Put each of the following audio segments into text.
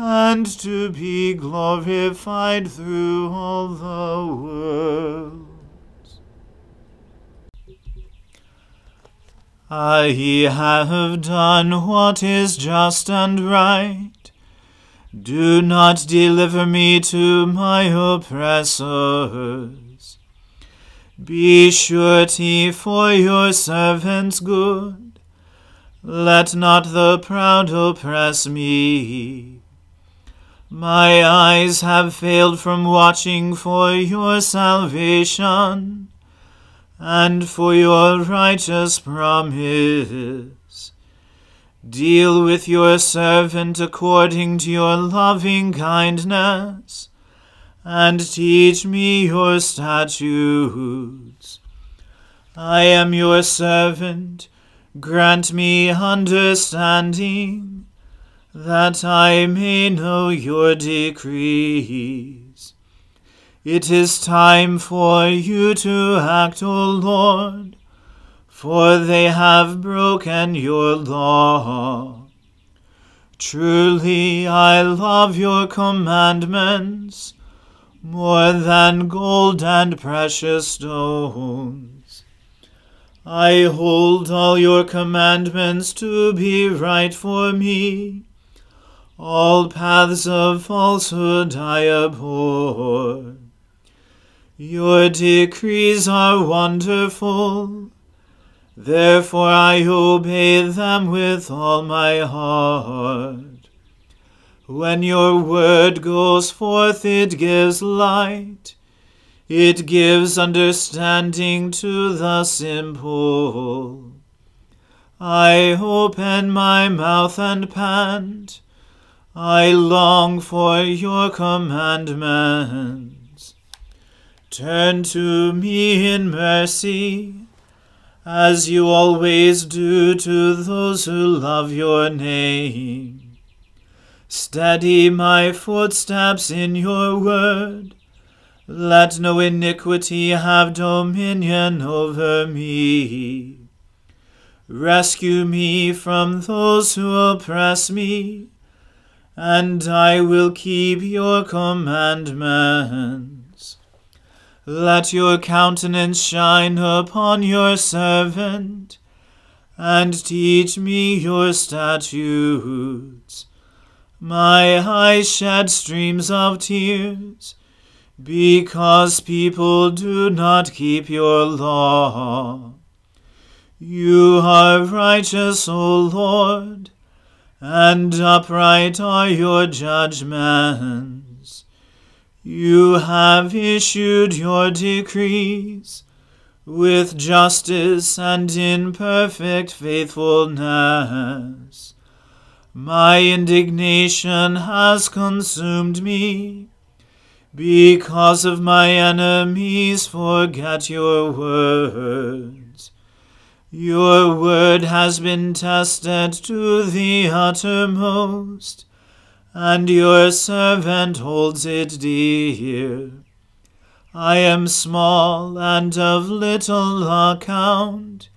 and to be glorified through all the worlds. I have done what is just and right. Do not deliver me to my oppressors. Be surety for your servant's good. Let not the proud oppress me. My eyes have failed from watching for your salvation and for your righteous promise. Deal with your servant according to your loving kindness and teach me your statutes. I am your servant, grant me understanding, that I may know your decrees. It is time for you to act, O Lord, for they have broken your law. Truly I love your commandments more than gold and precious stones. I hold all your commandments to be right for me. All paths of falsehood I abhor. Your decrees are wonderful. Therefore I obey them with all my heart. When your word goes forth, it gives light. It gives understanding to the simple. I open my mouth and pant. I long for your commandments. Turn to me in mercy as you always do to those who love your name. Steady my footsteps in your word. Let no iniquity have dominion over me. Rescue me from those who oppress me, and I will keep your commandments. Let your countenance shine upon your servant, and teach me your statutes. My eyes shed streams of tears, because people do not keep your law. You are righteous, O Lord, and upright are your judgments. You have issued your decrees with justice and in perfect faithfulness. My indignation has consumed me. Because of my enemies, forget your words. Your word has been tested to the uttermost and your servant holds it dear. I am small and of little account,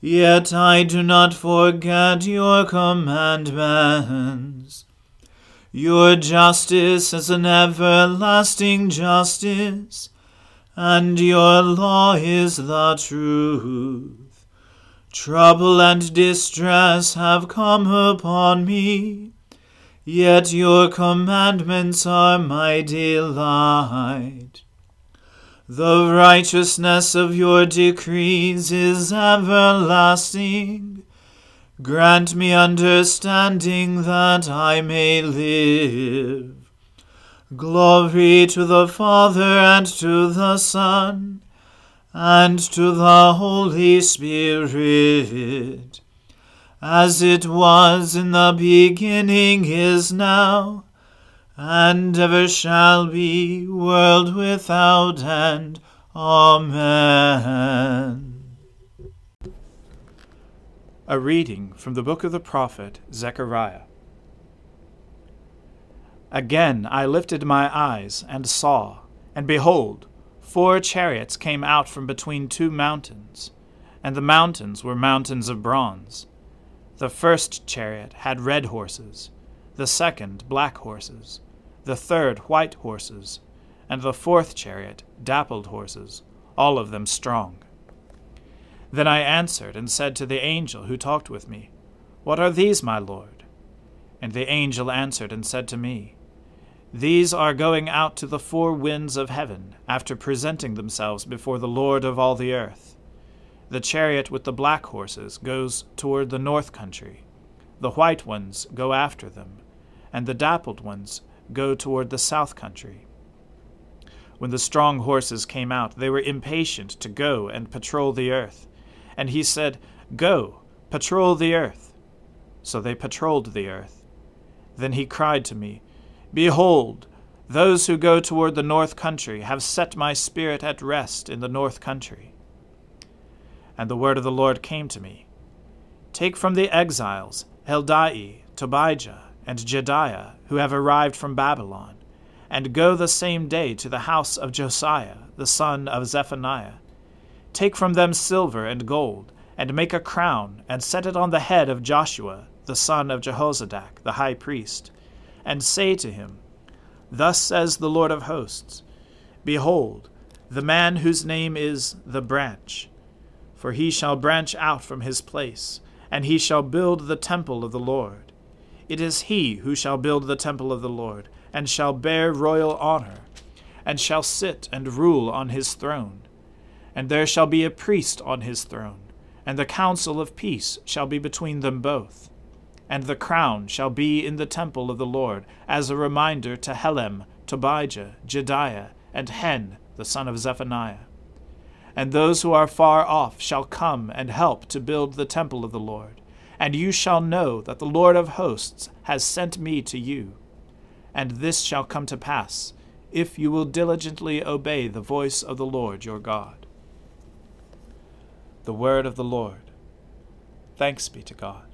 yet I do not forget your commandments. Your justice is an everlasting justice, and your law is the truth. Trouble and distress have come upon me Yet your commandments are my delight. The righteousness of your decrees is everlasting. Grant me understanding that I may live. Glory to the Father and to the Son and to the Holy Spirit as it was in the beginning is now, and ever shall be, world without end. Amen. A reading from the book of the prophet Zechariah. Again I lifted my eyes and saw, and behold, four chariots came out from between two mountains, and the mountains were mountains of bronze. The first chariot had red horses, the second black horses, the third white horses, and the fourth chariot dappled horses, all of them strong. Then I answered and said to the angel who talked with me, What are these, my lord? And the angel answered and said to me, These are going out to the four winds of heaven, after presenting themselves before the Lord of all the earth. The chariot with the black horses goes toward the north country. The white ones go after them, and the dappled ones go toward the south country. When the strong horses came out, they were impatient to go and patrol the earth. And he said, Go, patrol the earth. So they patrolled the earth. Then he cried to me, Behold, those who go toward the north country have set my spirit at rest in the north country. And the word of the Lord came to me Take from the exiles Heldai, Tobijah, and Jedaiah, who have arrived from Babylon, and go the same day to the house of Josiah, the son of Zephaniah. Take from them silver and gold, and make a crown, and set it on the head of Joshua, the son of Jehozadak, the high priest, and say to him, Thus says the Lord of hosts Behold, the man whose name is the branch for he shall branch out from his place, and he shall build the temple of the Lord. It is he who shall build the temple of the Lord, and shall bear royal honor, and shall sit and rule on his throne. And there shall be a priest on his throne, and the counsel of peace shall be between them both. And the crown shall be in the temple of the Lord, as a reminder to Helem, Tobijah, Jedaiah, and Hen, the son of Zephaniah. And those who are far off shall come and help to build the temple of the Lord. And you shall know that the Lord of hosts has sent me to you. And this shall come to pass, if you will diligently obey the voice of the Lord your God. The word of the Lord. Thanks be to God.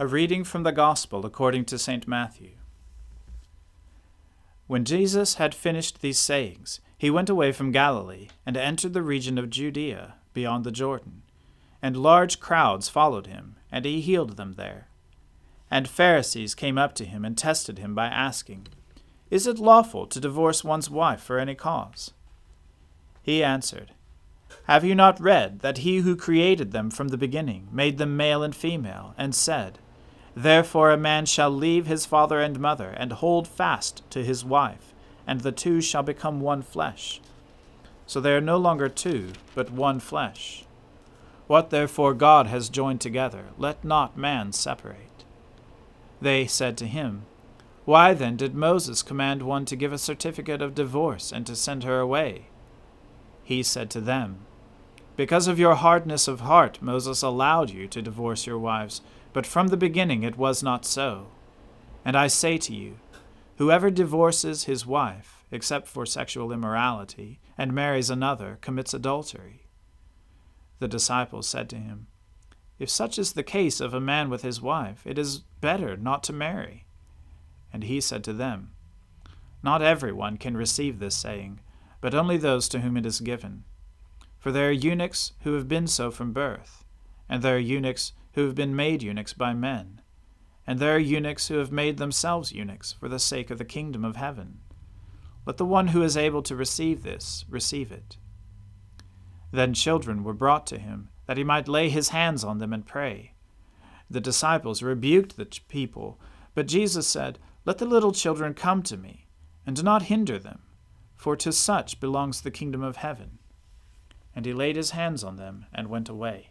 A reading from the Gospel according to St. Matthew. When Jesus had finished these sayings, he went away from Galilee and entered the region of Judea beyond the Jordan. And large crowds followed him, and he healed them there. And Pharisees came up to him and tested him by asking, Is it lawful to divorce one's wife for any cause? He answered, Have you not read that he who created them from the beginning made them male and female, and said, Therefore a man shall leave his father and mother, and hold fast to his wife, and the two shall become one flesh. So they are no longer two, but one flesh. What therefore God has joined together, let not man separate. They said to him, Why then did Moses command one to give a certificate of divorce and to send her away? He said to them, Because of your hardness of heart, Moses allowed you to divorce your wives, but from the beginning it was not so. And I say to you, whoever divorces his wife, except for sexual immorality, and marries another, commits adultery. The disciples said to him, If such is the case of a man with his wife, it is better not to marry. And he said to them, Not every one can receive this saying but only those to whom it is given. For there are eunuchs who have been so from birth, and there are eunuchs who have been made eunuchs by men, and there are eunuchs who have made themselves eunuchs for the sake of the kingdom of heaven. Let the one who is able to receive this receive it. Then children were brought to him, that he might lay his hands on them and pray. The disciples rebuked the people, but Jesus said, Let the little children come to me, and do not hinder them for to such belongs the kingdom of heaven. And he laid his hands on them and went away.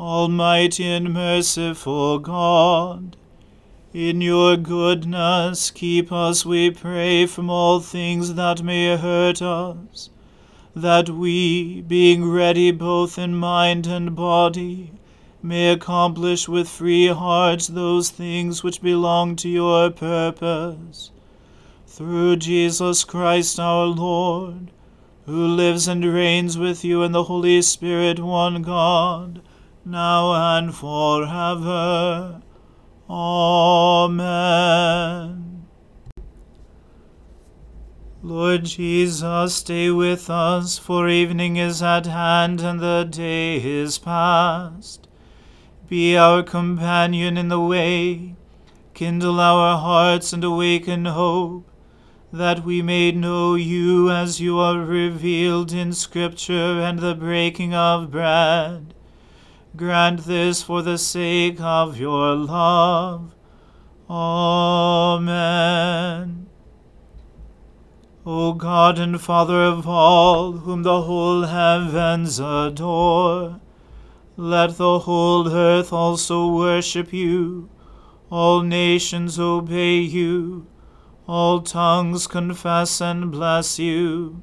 Almighty and merciful God, in your goodness, keep us, we pray, from all things that may hurt us, that we, being ready both in mind and body, may accomplish with free hearts those things which belong to your purpose. Through Jesus Christ our Lord, who lives and reigns with you in the Holy Spirit, one God, now and forever. Amen. Lord Jesus, stay with us, for evening is at hand and the day is past. Be our companion in the way, kindle our hearts and awaken hope, that we may know you as you are revealed in Scripture and the breaking of bread Grant this for the sake of your love. Amen. O God and Father of all, whom the whole heavens adore, let the whole earth also worship you, all nations obey you, all tongues confess and bless you